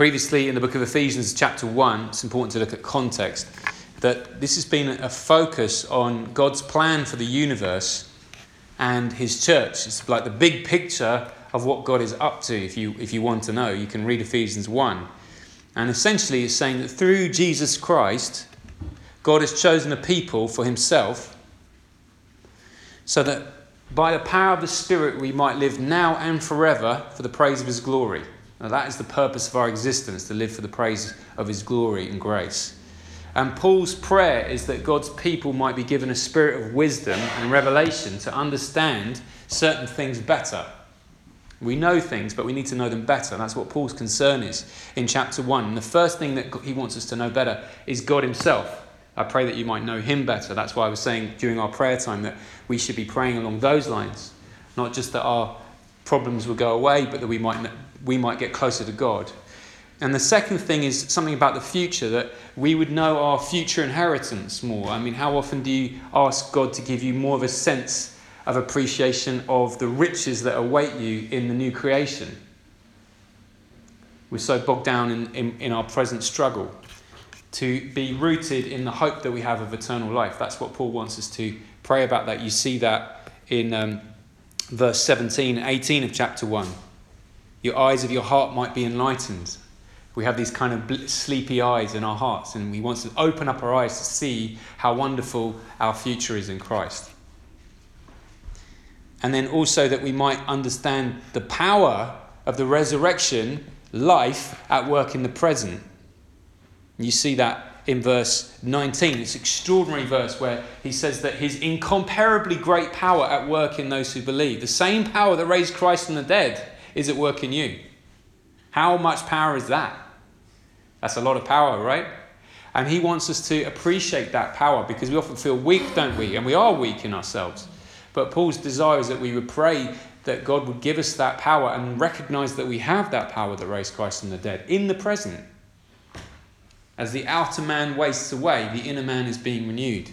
previously in the book of Ephesians, chapter 1, it's important to look at context, that this has been a focus on God's plan for the universe and his church. It's like the big picture of what God is up to, if you, if you want to know. You can read Ephesians 1. And essentially, it's saying that through Jesus Christ, God has chosen a people for himself so that by the power of the Spirit we might live now and forever for the praise of his glory. Now, that is the purpose of our existence, to live for the praise of his glory and grace. And Paul's prayer is that God's people might be given a spirit of wisdom and revelation to understand certain things better. We know things, but we need to know them better. And That's what Paul's concern is in chapter 1. And the first thing that he wants us to know better is God Himself. I pray that you might know Him better. That's why I was saying during our prayer time that we should be praying along those lines. Not just that our problems will go away, but that we might, we might get closer to God. And the second thing is something about the future, that we would know our future inheritance more. I mean, how often do you ask God to give you more of a sense of appreciation of the riches that await you in the new creation? We're so bogged down in, in, in our present struggle. To be rooted in the hope that we have of eternal life. That's what Paul wants us to pray about that. You see that in um, verse 17 18 of chapter 1. Your eyes of your heart might be enlightened we have these kind of sleepy eyes in our hearts, and we want to open up our eyes to see how wonderful our future is in Christ. And then also that we might understand the power of the resurrection life at work in the present. You see that in verse 19. It's extraordinary verse where he says that his incomparably great power at work in those who believe. The same power that raised Christ from the dead is at work in you. How much power is that? That's a lot of power, right? And he wants us to appreciate that power because we often feel weak, don't we? And we are weak in ourselves. But Paul's desire is that we would pray that God would give us that power and recognize that we have that power that raised Christ from the dead in the present. As the outer man wastes away, the inner man is being renewed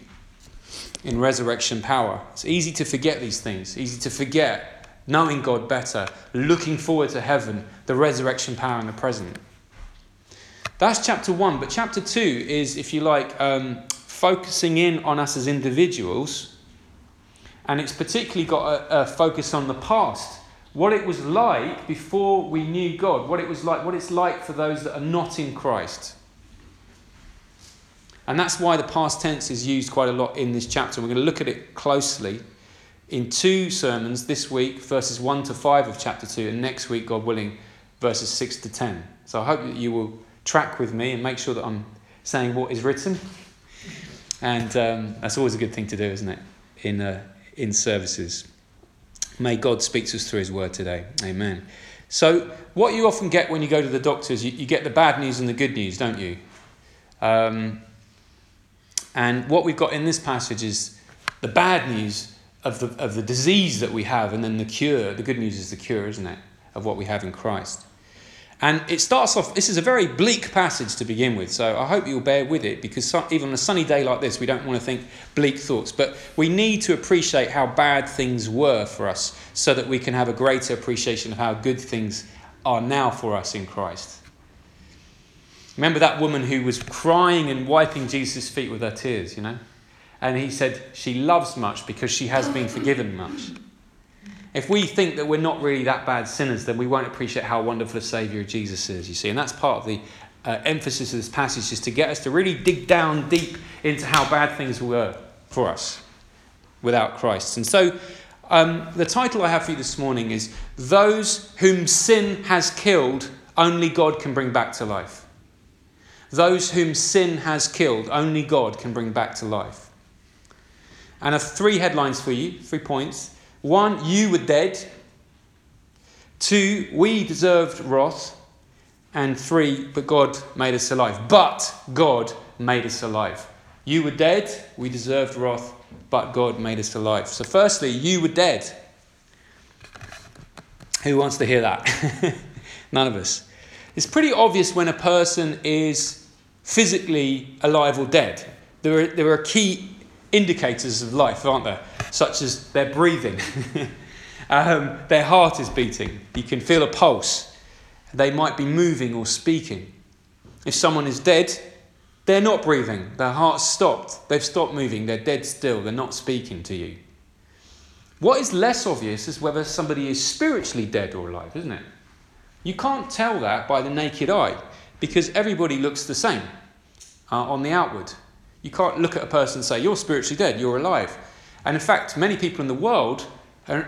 in resurrection power. It's easy to forget these things, easy to forget knowing God better, looking forward to heaven, the resurrection power in the present. That's chapter one, but chapter two is, if you like, um, focusing in on us as individuals, and it's particularly got a, a focus on the past. What it was like before we knew God, what it was like, what it's like for those that are not in Christ. And that's why the past tense is used quite a lot in this chapter. We're going to look at it closely in two sermons this week, verses 1 to 5 of chapter 2, and next week, God willing, verses 6 to 10. So I hope that you will track with me and make sure that I'm saying what is written. And um, that's always a good thing to do, isn't it? In, uh, in services. May God speak to us through His word today. Amen. So, what you often get when you go to the doctors, you, you get the bad news and the good news, don't you? Um, and what we've got in this passage is the bad news of the, of the disease that we have, and then the cure. The good news is the cure, isn't it? Of what we have in Christ. And it starts off, this is a very bleak passage to begin with, so I hope you'll bear with it because even on a sunny day like this, we don't want to think bleak thoughts. But we need to appreciate how bad things were for us so that we can have a greater appreciation of how good things are now for us in Christ. Remember that woman who was crying and wiping Jesus' feet with her tears, you know? And he said, She loves much because she has been forgiven much. If we think that we're not really that bad sinners, then we won't appreciate how wonderful a Saviour Jesus is, you see. And that's part of the uh, emphasis of this passage, is to get us to really dig down deep into how bad things were for us without Christ. And so um, the title I have for you this morning is Those Whom Sin Has Killed, Only God Can Bring Back to Life. Those whom sin has killed, only God can bring back to life. And I have three headlines for you, three points. One, you were dead. Two, we deserved wrath. And three, but God made us alive. But God made us alive. You were dead, we deserved wrath, but God made us alive. So, firstly, you were dead. Who wants to hear that? None of us. It's pretty obvious when a person is physically alive or dead. There are, there are key indicators of life, aren't there? Such as their breathing, um, their heart is beating, you can feel a pulse. they might be moving or speaking. If someone is dead, they're not breathing. Their heart's stopped. They've stopped moving. They're dead still. They're not speaking to you. What is less obvious is whether somebody is spiritually dead or alive, isn't it? You can't tell that by the naked eye because everybody looks the same uh, on the outward. You can't look at a person and say, You're spiritually dead, you're alive. And in fact, many people in the world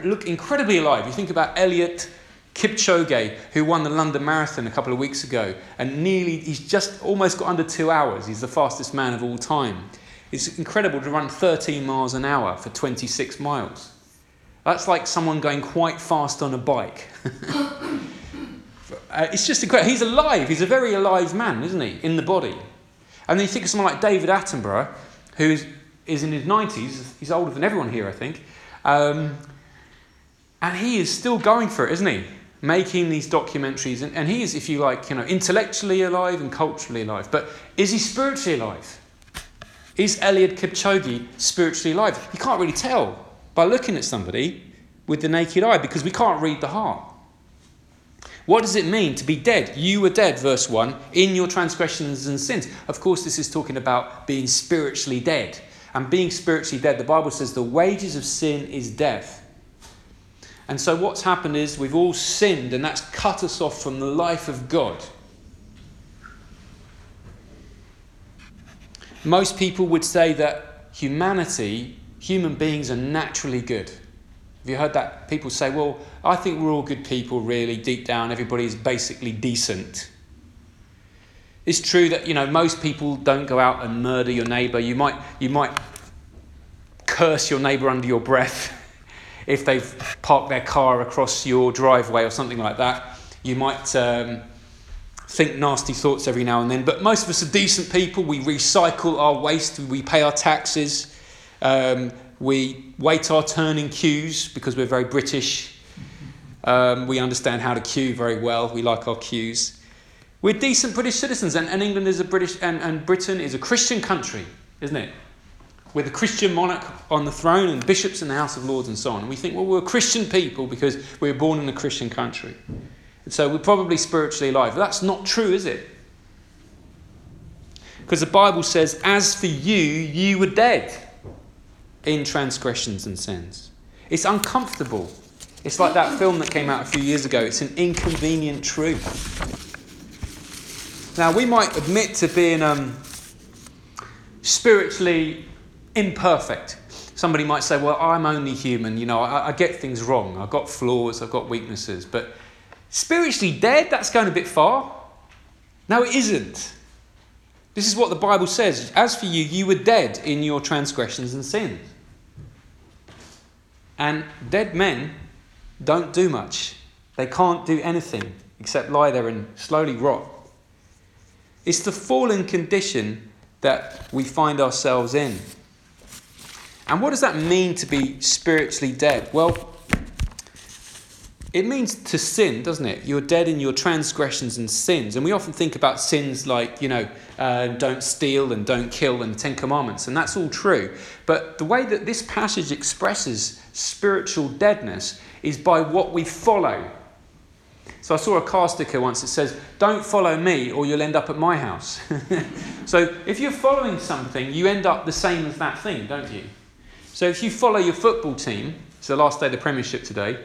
look incredibly alive. You think about Eliud Kipchoge, who won the London Marathon a couple of weeks ago, and nearly, he's just almost got under two hours. He's the fastest man of all time. It's incredible to run 13 miles an hour for 26 miles. That's like someone going quite fast on a bike. Uh, it's just incredible. He's alive. He's a very alive man, isn't he, in the body? And then you think of someone like David Attenborough, who is in his 90s. He's older than everyone here, I think. Um, and he is still going for it, isn't he? Making these documentaries. And, and he is, if you like, you know, intellectually alive and culturally alive. But is he spiritually alive? Is Eliud Kipchoge spiritually alive? You can't really tell by looking at somebody with the naked eye because we can't read the heart. What does it mean to be dead? You were dead, verse 1, in your transgressions and sins. Of course, this is talking about being spiritually dead. And being spiritually dead, the Bible says the wages of sin is death. And so, what's happened is we've all sinned, and that's cut us off from the life of God. Most people would say that humanity, human beings, are naturally good. Have you heard that? People say, well, I think we're all good people, really, deep down. Everybody's basically decent. It's true that, you know, most people don't go out and murder your neighbour. You might, you might curse your neighbour under your breath if they've parked their car across your driveway or something like that. You might um, think nasty thoughts every now and then. But most of us are decent people. We recycle our waste, we pay our taxes. Um, we wait our turn in queues because we're very British. Um, we understand how to queue very well. We like our queues. We're decent British citizens, and, and England is a British, and, and Britain is a Christian country, isn't it? With a Christian monarch on the throne and bishops in the House of Lords and so on. And we think, well, we're Christian people because we were born in a Christian country. And so we're probably spiritually alive. But that's not true, is it? Because the Bible says, as for you, you were dead in transgressions and sins. It's uncomfortable. It's like that film that came out a few years ago. It's an inconvenient truth. Now, we might admit to being um, spiritually imperfect. Somebody might say, Well, I'm only human. You know, I, I get things wrong. I've got flaws, I've got weaknesses. But spiritually dead, that's going a bit far. No, it isn't. This is what the Bible says. As for you, you were dead in your transgressions and sins. And dead men don't do much. They can't do anything except lie there and slowly rot. It's the fallen condition that we find ourselves in. And what does that mean to be spiritually dead? Well, it means to sin, doesn't it? You're dead in your transgressions and sins. And we often think about sins like, you know, uh, don't steal and don't kill and Ten Commandments, and that's all true. But the way that this passage expresses spiritual deadness is by what we follow. So I saw a car sticker once that says, Don't follow me or you'll end up at my house. so if you're following something, you end up the same as that thing, don't you? So if you follow your football team, it's the last day of the Premiership today,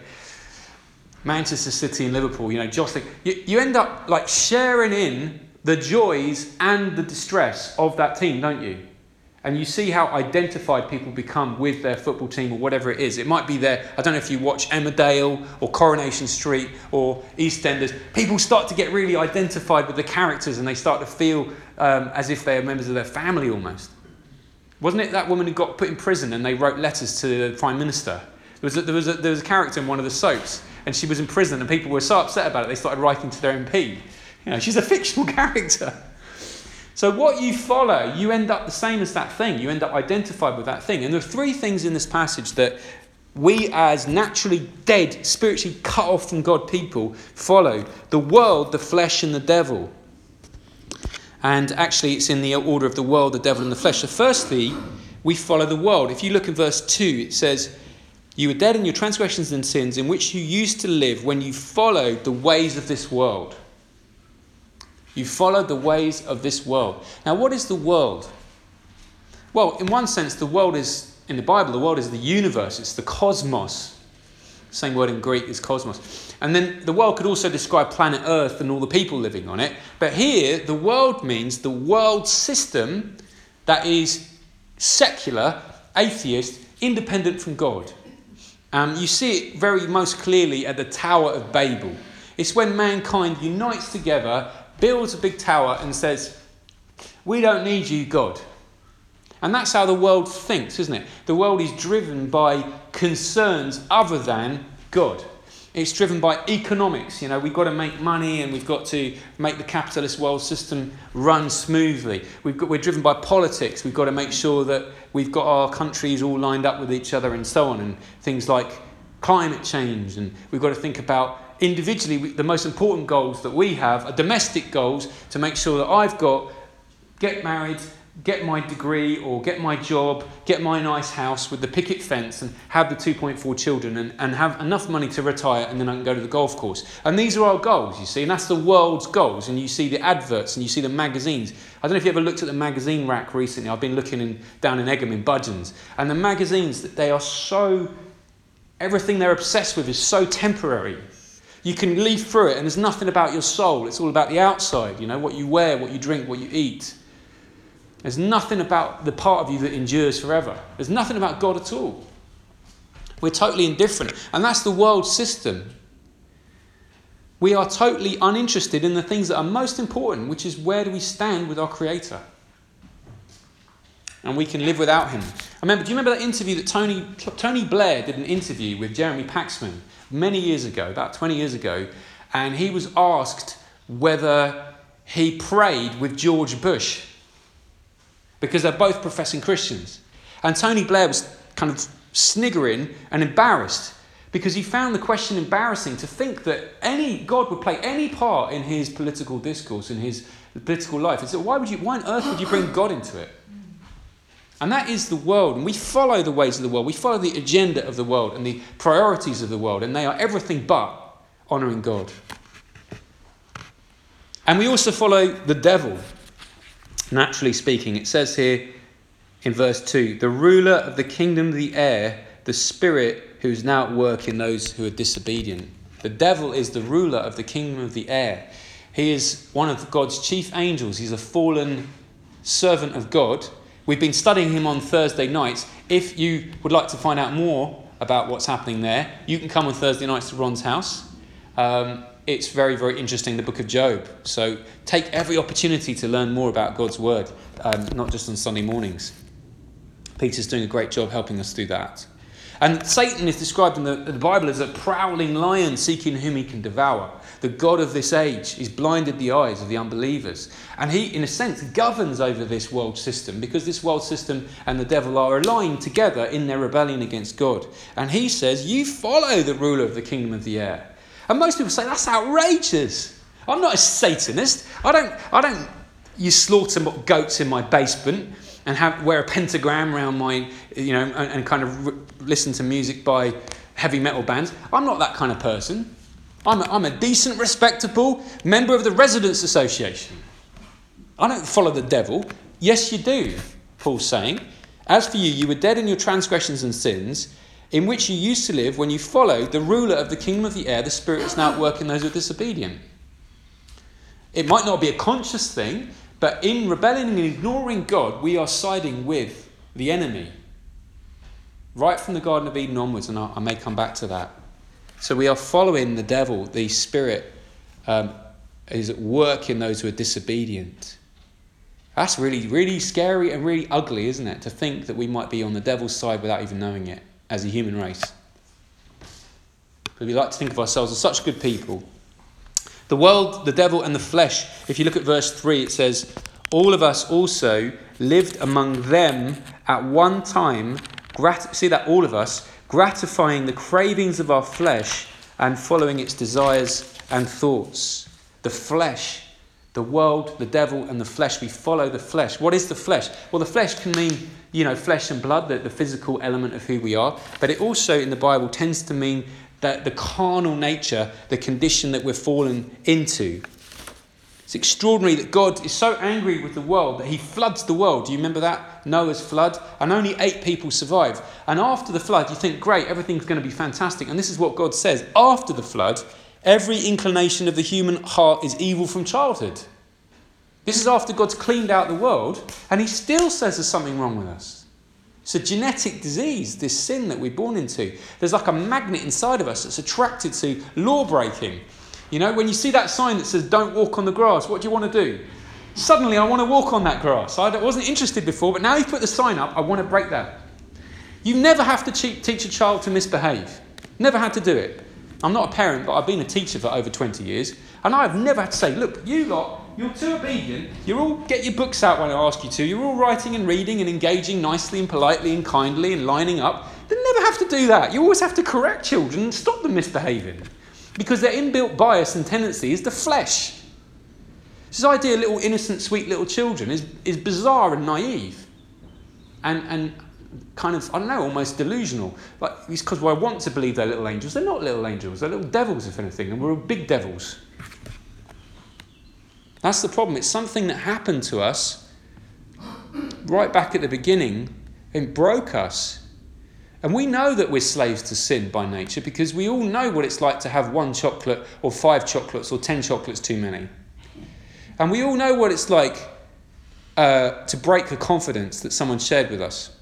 Manchester City and Liverpool, you know, jostling, you, you end up like sharing in the joys and the distress of that team, don't you? And you see how identified people become with their football team or whatever it is. It might be there, I don't know if you watch Emmerdale or Coronation Street or EastEnders. People start to get really identified with the characters and they start to feel um, as if they are members of their family almost. Wasn't it that woman who got put in prison and they wrote letters to the Prime Minister? There was a, there was a, there was a character in one of the soaps and she was in prison and people were so upset about it they started writing to their MP. You know, she's a fictional character. So, what you follow, you end up the same as that thing. You end up identified with that thing. And there are three things in this passage that we, as naturally dead, spiritually cut off from God people, follow the world, the flesh, and the devil. And actually, it's in the order of the world, the devil, and the flesh. So, firstly, we follow the world. If you look in verse 2, it says, You were dead in your transgressions and sins, in which you used to live when you followed the ways of this world. You followed the ways of this world. Now, what is the world? Well, in one sense, the world is, in the Bible, the world is the universe, it's the cosmos. Same word in Greek is cosmos. And then the world could also describe planet Earth and all the people living on it. But here, the world means the world system that is secular, atheist, independent from God. Um, you see it very most clearly at the Tower of Babel. It's when mankind unites together, builds a big tower, and says, We don't need you, God. And that's how the world thinks, isn't it? The world is driven by concerns other than God. It's driven by economics. You know, we've got to make money and we've got to make the capitalist world system run smoothly. We've got, we're driven by politics. We've got to make sure that we've got our countries all lined up with each other and so on. And things like climate change. And we've got to think about individually the most important goals that we have are domestic goals to make sure that I've got get married, get my degree or get my job, get my nice house with the picket fence and have the 2.4 children and, and have enough money to retire and then I can go to the golf course. And these are our goals, you see, and that's the world's goals. And you see the adverts and you see the magazines. I don't know if you ever looked at the magazine rack recently. I've been looking in, down in Egham in Budgens. And the magazines, that they are so, everything they're obsessed with is so temporary. You can leaf through it and there's nothing about your soul. It's all about the outside, you know, what you wear, what you drink, what you eat. There's nothing about the part of you that endures forever. There's nothing about God at all. We're totally indifferent. And that's the world system. We are totally uninterested in the things that are most important, which is where do we stand with our Creator? And we can live without Him. I remember, do you remember that interview that Tony, Tony Blair did an interview with Jeremy Paxman many years ago, about 20 years ago, and he was asked whether he prayed with George Bush because they're both professing Christians. And Tony Blair was kind of sniggering and embarrassed because he found the question embarrassing to think that any God would play any part in his political discourse, in his political life. He said, why, would you, why on earth would you bring God into it? And that is the world. And we follow the ways of the world. We follow the agenda of the world and the priorities of the world. And they are everything but honouring God. And we also follow the devil naturally speaking. It says here in verse 2 the ruler of the kingdom of the air, the spirit who is now at work in those who are disobedient. The devil is the ruler of the kingdom of the air. He is one of God's chief angels. He's a fallen servant of God. We've been studying him on Thursday nights. If you would like to find out more about what's happening there, you can come on Thursday nights to Ron's house. Um, it's very, very interesting, the book of Job. So take every opportunity to learn more about God's word, um, not just on Sunday mornings. Peter's doing a great job helping us do that. And Satan is described in the, the, Bible as a prowling lion seeking whom he can devour. The God of this age. He's blinded the eyes of the unbelievers. And he, in a sense, governs over this world system because this world system and the devil are aligned together in their rebellion against God. And he says, You follow the ruler of the kingdom of the air. And most people say, that's outrageous. I'm not a Satanist. I don't, I don't use slaughter goats in my basement and have, wear a pentagram around my, you know, and, and kind of r- listen to music by heavy metal bands. I'm not that kind of person. I'm a, I'm a decent, respectable member of the Residents Association. I don't follow the devil. Yes, you do, Paul's saying. As for you, you were dead in your transgressions and sins in which you used to live when you followed the ruler of the kingdom of the air, the spirit that's now at work in those who are disobedient. It might not be a conscious thing, but in rebelling and ignoring God, we are siding with the enemy. Right from the Garden of Eden onwards, and I, may come back to that. So we are following the devil, the spirit um, is at work in those who are disobedient. That's really, really scary and really ugly, isn't it? To think that we might be on the devil's side without even knowing it as a human race. But we like to think of ourselves as such good people. The world, the devil, and the flesh, if you look at verse 3, it says, All of us also lived among them at one time, grat- see that, all of us, gratifying the cravings of our flesh and following its desires and thoughts. The flesh, the world, the devil, and the flesh. We follow the flesh. What is the flesh? Well, the flesh can mean you know, flesh and blood, the, the physical element of who we are, but it also in the Bible tends to mean that the carnal nature, the condition that we're fallen into. It's extraordinary that God is so angry with the world that he floods the world. Do you remember that? Noah's flood. And only eight people survive. And after the flood, you think, great, everything's going to be fantastic. And this is what God says after the flood, every inclination of the human heart is evil from childhood. This is after God's cleaned out the world, and he still says there's something wrong with us. It's a genetic disease, this sin that we're born into. There's like a magnet inside of us that's attracted to law breaking. You know, when you see that sign that says, don't walk on the grass, what do you want to do? Suddenly, I want to walk on that grass. I wasn't interested before, but now you've put the sign up, I want to break that. You never have to teach a child to misbehave. Never had to do it. I'm not a parent, but I've been a teacher for over 20 years, and I've never had to say, look, you lot, you're too obedient. You all get your books out when I ask you to. You're all writing and reading and engaging nicely and politely and kindly and lining up. They never have to do that. You always have to correct children and stop them misbehaving because their inbuilt bias and tendency is the flesh. This idea of little innocent, sweet little children is, is bizarre and naive and, and kind of, I don't know, almost delusional. Like, it's because I want to believe they're little angels. They're not little angels, they're little devils, if anything, and we're all big devils. That's the problem. It's something that happened to us right back at the beginning and broke us. And we know that we're slaves to sin by nature because we all know what it's like to have one chocolate or five chocolates or ten chocolates too many. And we all know what it's like uh, to break a confidence that someone shared with us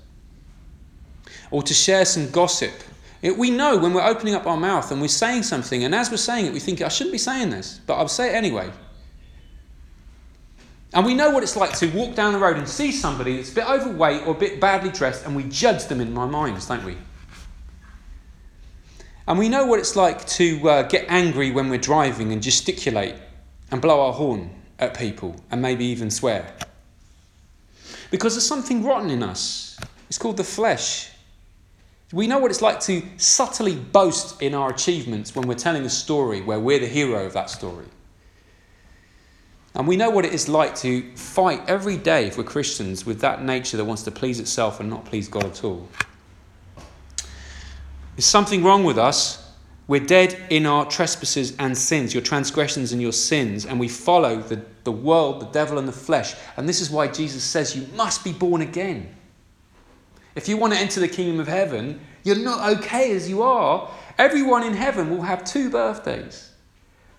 or to share some gossip. It, we know when we're opening up our mouth and we're saying something, and as we're saying it, we think, I shouldn't be saying this, but I'll say it anyway. And we know what it's like to walk down the road and see somebody that's a bit overweight or a bit badly dressed, and we judge them in our minds, don't we? And we know what it's like to uh, get angry when we're driving and gesticulate and blow our horn at people and maybe even swear. Because there's something rotten in us. It's called the flesh. We know what it's like to subtly boast in our achievements when we're telling a story where we're the hero of that story. And we know what it is like to fight every day if we're Christians with that nature that wants to please itself and not please God at all. There's something wrong with us. We're dead in our trespasses and sins, your transgressions and your sins, and we follow the, the world, the devil, and the flesh. And this is why Jesus says you must be born again. If you want to enter the kingdom of heaven, you're not okay as you are. Everyone in heaven will have two birthdays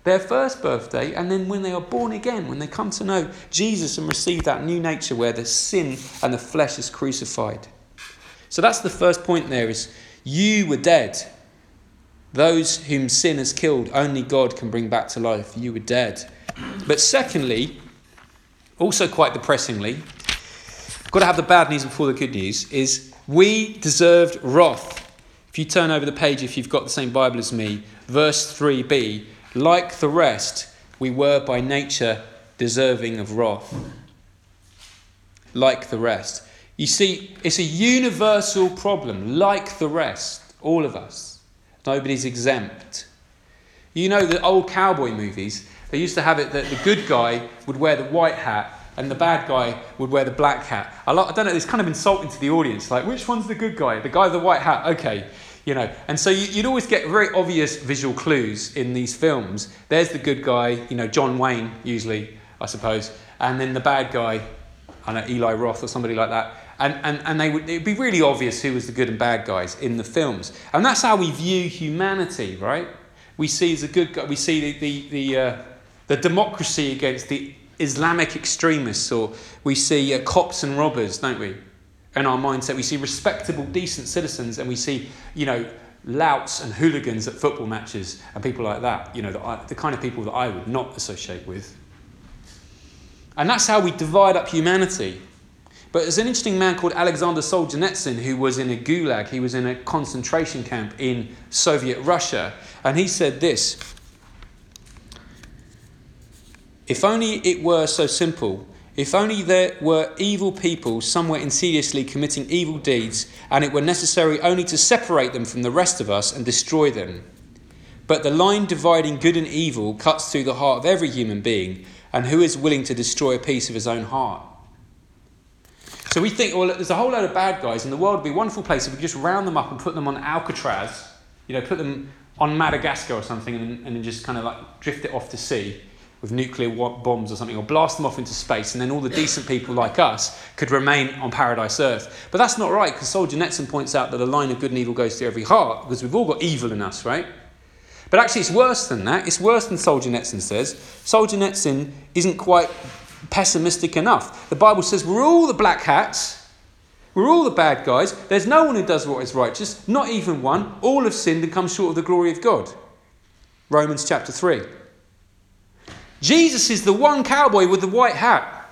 their first birthday, and then when they are born again, when they come to know Jesus and receive that new nature where the sin and the flesh is crucified. So that's the first point there is you were dead. Those whom sin has killed, only God can bring back to life. You were dead. But secondly, also quite depressingly, got to have the bad news before the good news, is we deserved wrath. If you turn over the page, if you've got the same Bible as me, verse 3b, like the rest, we were by nature deserving of wrath. Like the rest. You see, it's a universal problem, like the rest, all of us. Nobody's exempt. You know the old cowboy movies, they used to have it that the good guy would wear the white hat and the bad guy would wear the black hat. I, don't know, it's kind of insulting to the audience. Like, which one's the good guy? The guy with the white hat, okay you know. And so you, would always get very obvious visual clues in these films. There's the good guy you know john wayne usually i suppose and then the bad guy i know eli roth or somebody like that. And, and, and they would it'd be really obvious who was the good and bad guys in the films. And that's how we view humanity right? We see a good guy we see the the, the, uh, the democracy against the islamic extremists or we see uh, cops and robbers don't we in our mindset. We see respectable, decent citizens, and we see, you know, louts and hooligans at football matches and people like that. You know, the, the kind of people that I would not associate with. And that's how we divide up humanity. But there's an interesting man called Alexander Solzhenitsyn who was in a gulag. He was in a concentration camp in Soviet Russia. And he said this If only it were so simple if only there were evil people somewhere insidiously committing evil deeds, and it were necessary only to separate them from the rest of us and destroy them. But the line dividing good and evil cuts through the heart of every human being, and who is willing to destroy a piece of his own heart? So we think, well, there's a whole load of bad guys, and the world would be a wonderful place if we could just round them up and put them on Alcatraz, you know, put them on Madagascar or something, and, and just kind of like drift it off to sea with nuclear bombs or something, or blast them off into space, and then all the decent people like us could remain on paradise earth. But that's not right, because Solzhenitsyn points out that a line of good and evil goes through every heart, because we've all got evil in us, right? But actually, it's worse than that. It's worse than Solzhenitsyn says. Solzhenitsyn isn't quite pessimistic enough. The Bible says we're all the black hats, we're all the bad guys. There's no one who does what is righteous, not even one. All have sinned and come short of the glory of God. Romans chapter 3. Jesus is the one cowboy with the white hat.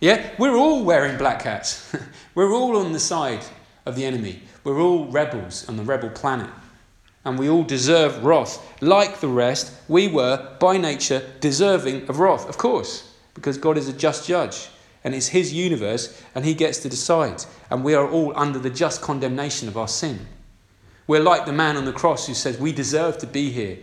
Yeah, we're all wearing black hats. we're all on the side of the enemy. We're all rebels on the rebel planet. And we all deserve wrath. Like the rest, we were, by nature, deserving of wrath, of course, because God is a just judge and it's His universe, and He gets to decide. And we are all under the just condemnation of our sin. We're like the man on the cross who says, We deserve to be here.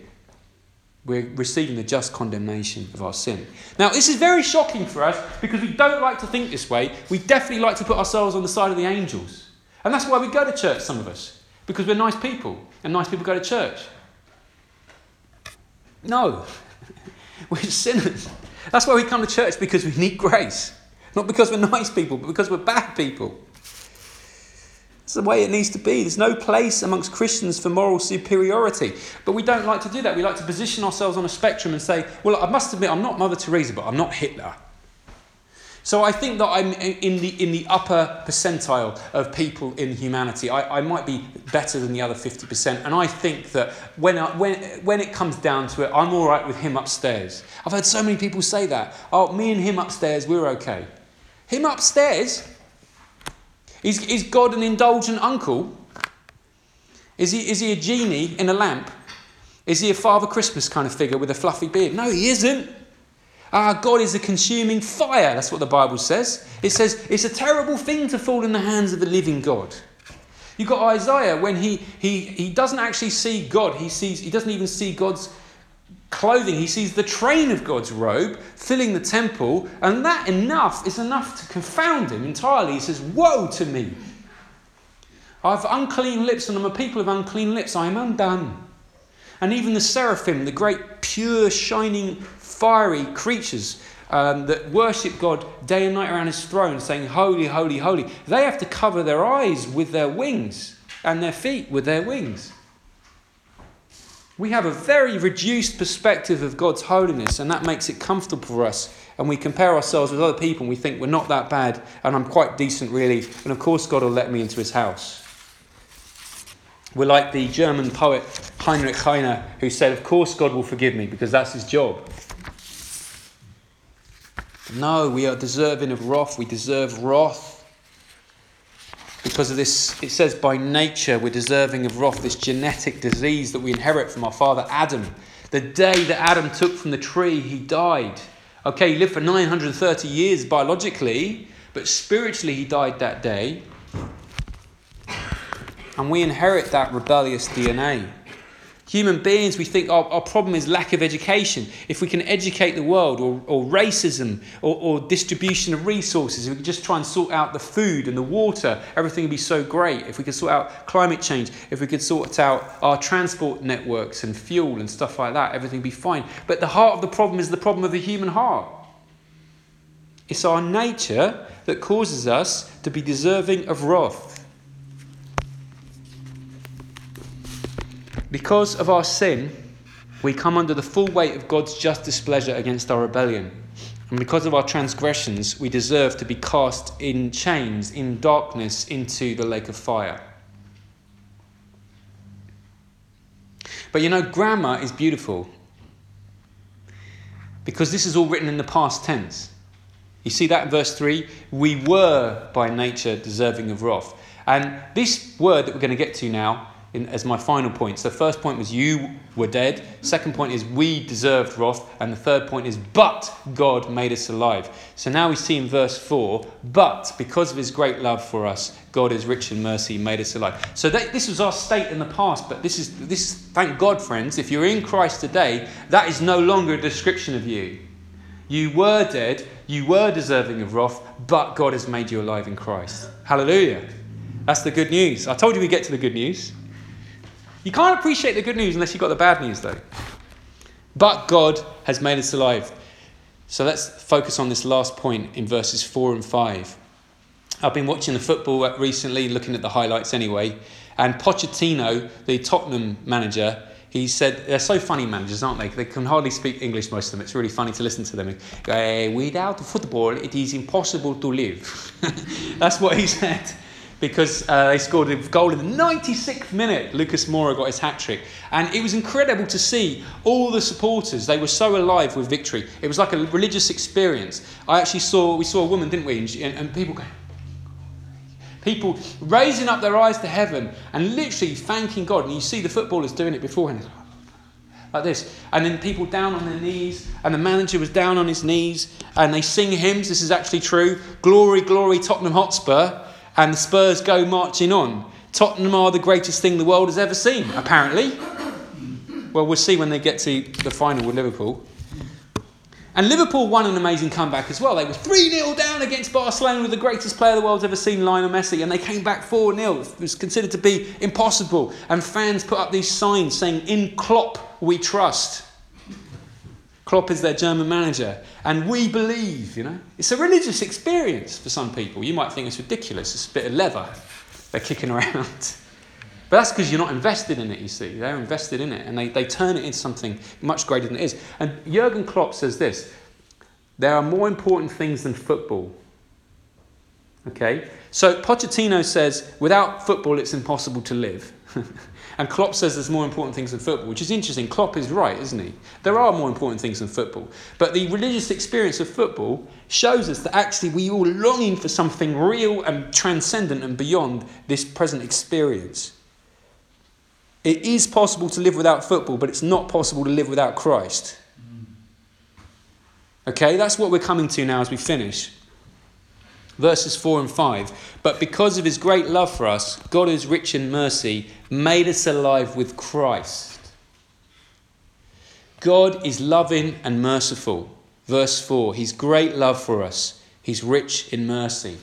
We're receiving the just condemnation of our sin. Now, this is very shocking for us because we don't like to think this way. We definitely like to put ourselves on the side of the angels. And that's why we go to church, some of us, because we're nice people, and nice people go to church. No, we're sinners. That's why we come to church because we need grace. Not because we're nice people, but because we're bad people. It's the way it needs to be. There's no place amongst Christians for moral superiority. But we don't like to do that. We like to position ourselves on a spectrum and say, well, I must admit, I'm not Mother Teresa, but I'm not Hitler. So I think that I'm in the, in the upper percentile of people in humanity. I, I might be better than the other 50%. And I think that when, I, when, when it comes down to it, I'm all right with him upstairs. I've heard so many people say that. Oh, me and him upstairs, we're okay. Him upstairs? Is, is God an indulgent uncle? Is he, is he a genie in a lamp? Is he a Father Christmas kind of figure with a fluffy beard? No, he isn't. Our God is a consuming fire. That's what the Bible says. It says it's a terrible thing to fall in the hands of the living God. You've got Isaiah when he, he, he doesn't actually see God, he, sees, he doesn't even see God's clothing, he sees the train of God's robe filling the temple, and that enough is enough to confound him entirely. He says, Woe to me! I have unclean lips, and I'm a people of unclean lips. I am undone. And even the seraphim, the great, pure, shining, fiery creatures um, that worship God day and night around his throne, saying, Holy, holy, holy, they have to cover their eyes with their wings and their feet with their wings. We have a very reduced perspective of God's holiness, and that makes it comfortable for us. And we compare ourselves with other people, and we think we're not that bad, and I'm quite decent, really. And of course, God will let me into his house. We're like the German poet Heinrich Heine, who said, Of course, God will forgive me, because that's his job. No, we are deserving of wrath. We deserve wrath because of this, it says by nature we're deserving of wrath, this genetic disease that we inherit from our father Adam. The day that Adam took from the tree, he died. Okay, he lived for 930 years biologically, but spiritually he died that day. And we inherit that rebellious DNA. Human beings, we think our, our problem is lack of education. If we can educate the world, or, or racism, or, or distribution of resources, if we could just try and sort out the food and the water, everything would be so great. If we could sort out climate change, if we could sort out our transport networks and fuel and stuff like that, everything would be fine. But the heart of the problem is the problem of the human heart. It's our nature that causes us to be deserving of wrath. Because of our sin, we come under the full weight of God's just displeasure against our rebellion. And because of our transgressions, we deserve to be cast in chains, in darkness, into the lake of fire. But you know, grammar is beautiful because this is all written in the past tense. You see that in verse 3? We were by nature deserving of wrath. And this word that we're going to get to now in, as my final point. So, first point was you were dead. Second point is we deserved wrath. And the third point is but God made us alive. So now we see in verse 4 but because of his great love for us, God is rich in mercy, made us alive. So that, this was our state in the past, but this is, this, thank God, friends, if you're in Christ today, that is no longer a description of you. You were dead, you were deserving of wrath, but God has made you alive in Christ. Hallelujah. That's the good news. I told you we get to the good news. You can't appreciate the good news unless you've got the bad news, though. But God has made us alive. So let's focus on this last point in verses 4 and 5. I've been watching the football recently, looking at the highlights anyway, and Pochettino, the Tottenham manager, he said, they're so funny managers, aren't they? They can hardly speak English, most of them. It's really funny to listen to them. Uh, without football, it is impossible to live. That's what he said. Because uh, they scored a goal in the 96th minute. Lucas Moura got his hat trick. And it was incredible to see all the supporters. They were so alive with victory. It was like a religious experience. I actually saw, we saw a woman, didn't we? And, and people going, People raising up their eyes to heaven and literally thanking God. And you see the footballers doing it beforehand. Like this. And then people down on their knees. And the manager was down on his knees. And they sing hymns. This is actually true. Glory, glory, Tottenham Hotspur. And the Spurs go marching on. Tottenham are the greatest thing the world has ever seen, apparently. Well, we'll see when they get to the final with Liverpool. And Liverpool won an amazing comeback as well. They were 3 0 down against Barcelona with the greatest player the world's ever seen, Lionel Messi, and they came back 4 0. It was considered to be impossible. And fans put up these signs saying, In Klopp we trust. Klopp is their German manager. And we believe, you know. It's a religious experience for some people. You might think it's ridiculous. It's a bit of leather they're kicking around. But that's because you're not invested in it, you see. They're invested in it and they, they turn it into something much greater than it is. And Jurgen Klopp says this there are more important things than football. Okay? So Pochettino says without football it's impossible to live. and Klopp says there's more important things than football, which is interesting. Klopp is right, isn't he? There are more important things than football. But the religious experience of football shows us that actually we are all longing for something real and transcendent and beyond this present experience. It is possible to live without football, but it's not possible to live without Christ. Mm. Okay, that's what we're coming to now as we finish. Verses 4 and 5. But because of his great love for us, God is rich in mercy, made us alive with Christ. God is loving and merciful. Verse 4 His great love for us, He's rich in mercy.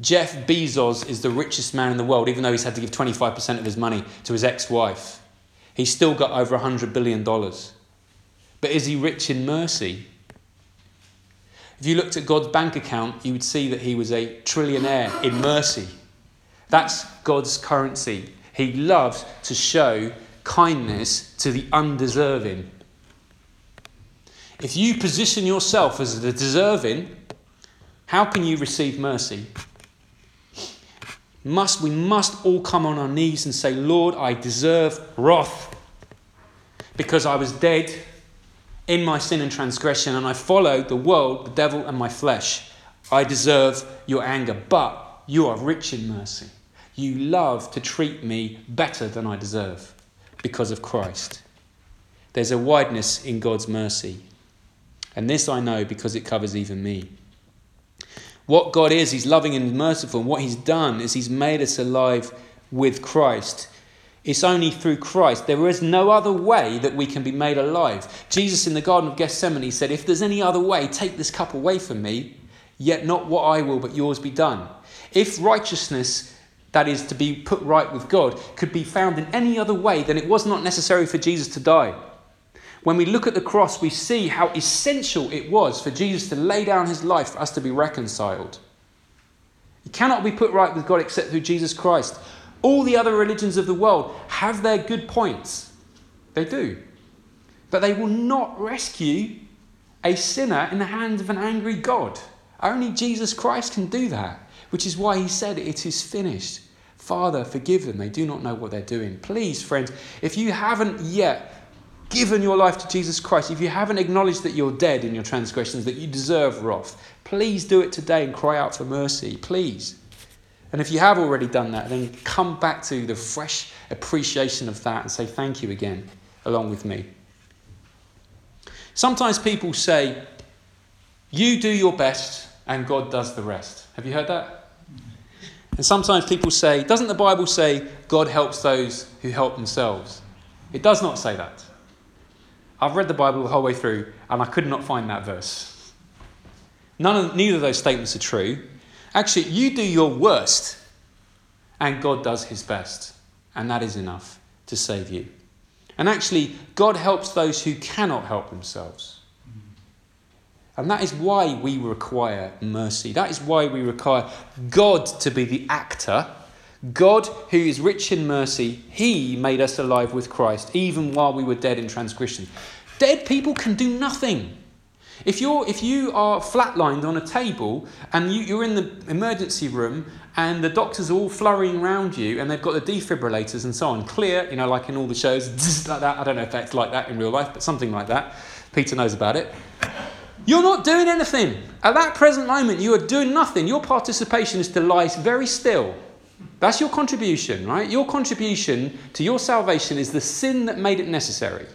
Jeff Bezos is the richest man in the world, even though he's had to give 25% of his money to his ex wife. He's still got over $100 billion. But is he rich in mercy? If you looked at God's bank account, you would see that he was a trillionaire in mercy. That's God's currency. He loves to show kindness to the undeserving. If you position yourself as the deserving, how can you receive mercy? Must, we must all come on our knees and say, Lord, I deserve wrath because I was dead in my sin and transgression and I followed the world, the devil, and my flesh. I deserve your anger, but you are rich in mercy. You love to treat me better than I deserve because of Christ. There's a wideness in God's mercy. And this I know because it covers even me. What God is, He's loving and merciful. And what He's done is He's made us alive with Christ. It's only through Christ. There is no other way that we can be made alive. Jesus in the Garden of Gethsemane said, If there's any other way, take this cup away from me, yet not what I will, but yours be done. If righteousness, that is to be put right with God, could be found in any other way, then it was not necessary for Jesus to die. When we look at the cross, we see how essential it was for Jesus to lay down his life for us to be reconciled. You cannot be put right with God except through Jesus Christ. All the other religions of the world have their good points. They do. But they will not rescue a sinner in the hands of an angry God. Only Jesus Christ can do that, which is why he said, It is finished. Father, forgive them. They do not know what they're doing. Please, friends, if you haven't yet given your life to Jesus Christ, if you haven't acknowledged that you're dead in your transgressions, that you deserve wrath, please do it today and cry out for mercy. Please. And if you have already done that, then come back to the fresh appreciation of that and say thank you again, along with me. Sometimes people say, You do your best and God does the rest. Have you heard that? And sometimes people say, Doesn't the Bible say God helps those who help themselves? It does not say that. I've read the Bible the whole way through and I could not find that verse. None of, neither of those statements are true. Actually, you do your worst and God does his best, and that is enough to save you. And actually, God helps those who cannot help themselves. And that is why we require mercy. That is why we require God to be the actor. God, who is rich in mercy, He made us alive with Christ, even while we were dead in transgression. Dead people can do nothing. If, you're, if you are flatlined on a table and you, you're in the emergency room and the doctors are all flurrying around you and they've got the defibrillators and so on, clear, you know, like in all the shows, like that. I don't know if that's like that in real life, but something like that. Peter knows about it. You're not doing anything. At that present moment, you are doing nothing. Your participation is to lie very still. That's your contribution, right? Your contribution to your salvation is the sin that made it necessary.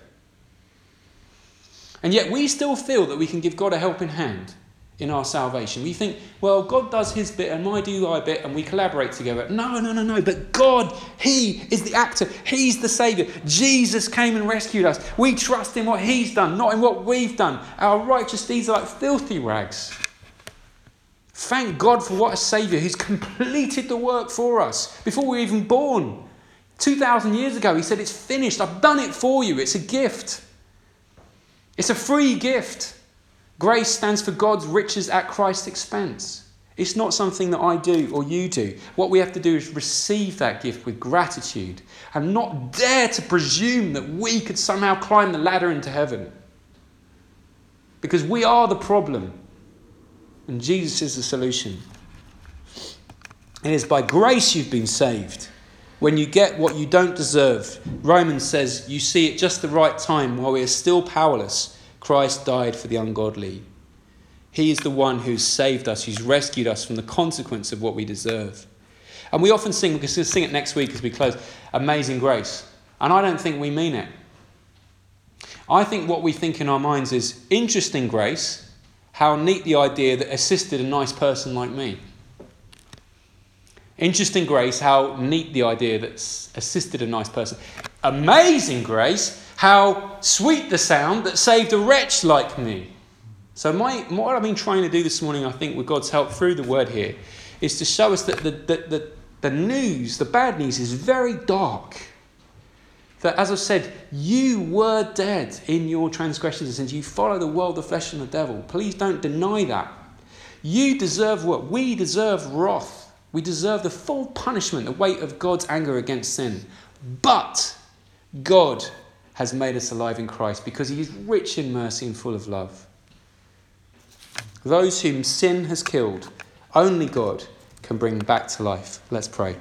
And yet we still feel that we can give God a helping hand in our salvation. We think, well, God does his bit and I do my bit and we collaborate together. No, no, no, no. But God, he is the actor. He's the Saviour. Jesus came and rescued us. We trust in what he's done, not in what we've done. Our righteous deeds are like filthy rags. Thank God for what a Saviour who's completed the work for us before we were even born. 2,000 years ago, he said, It's finished. I've done it for you. It's a gift. It's a free gift. Grace stands for God's riches at Christ's expense. It's not something that I do or you do. What we have to do is receive that gift with gratitude and not dare to presume that we could somehow climb the ladder into heaven. Because we are the problem and Jesus is the solution. It is by grace you've been saved. When you get what you don't deserve, Romans says you see it just the right time while we are still powerless. Christ died for the ungodly. He is the one who's saved us, who's rescued us from the consequence of what we deserve. And we often sing, we're going to sing it next week as we close, Amazing Grace. And I don't think we mean it. I think what we think in our minds is interesting grace, how neat the idea that assisted a nice person like me. Interesting grace, how neat the idea that assisted a nice person. Amazing grace, how sweet the sound that saved a wretch like me. So, my, what I've been trying to do this morning, I think, with God's help through the word here, is to show us that the, the, the, the news, the bad news, is very dark. That, as I've said, you were dead in your transgressions and sins. You follow the world, the flesh, and the devil. Please don't deny that. You deserve what? We deserve wrath. We deserve the full punishment, the weight of God's anger against sin. But God has made us alive in Christ because he is rich in mercy and full of love. Those whom sin has killed, only God can bring back to life. Let's pray.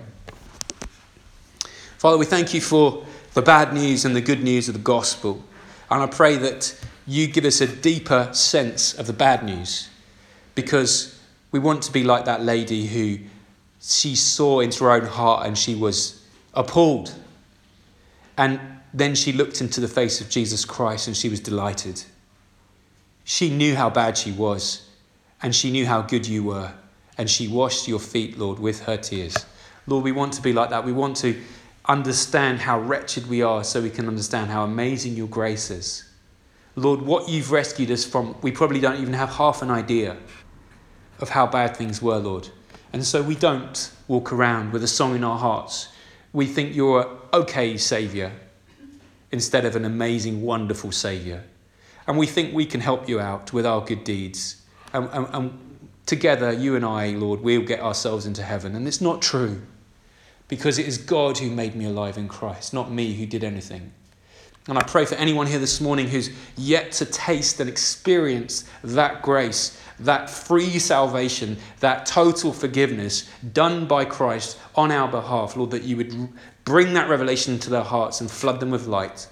Father, we thank you for the bad news and the good news of the gospel. And I pray that you give us a deeper sense of the bad news because we want to be like that lady who she saw into her own heart and she was appalled. And then she looked into the face of Jesus Christ and she was delighted. She knew how bad she was and she knew how good you were. And she washed your feet, Lord, with her tears. Lord, we want to be like that. We want to understand how wretched we are so we can understand how amazing your grace is. Lord, what you've rescued us from, we probably don't even have half an idea of how bad things were, Lord. And so we don't walk around with a song in our hearts. We think you're an okay Saviour instead of an amazing, wonderful Saviour. And we think we can help you out with our good deeds. And, and, and together, you and I, Lord, we'll get ourselves into heaven. And it's not true because it is God who made me alive in Christ, not me who did anything. And I pray for anyone here this morning who's yet to taste and experience that grace, that free salvation, that total forgiveness done by Christ on our behalf, Lord, that you would bring that revelation into their hearts and flood them with light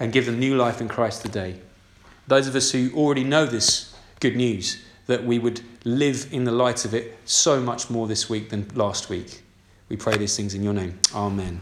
and give them new life in Christ today. Those of us who already know this good news, that we would live in the light of it so much more this week than last week. We pray these things in your name. Amen.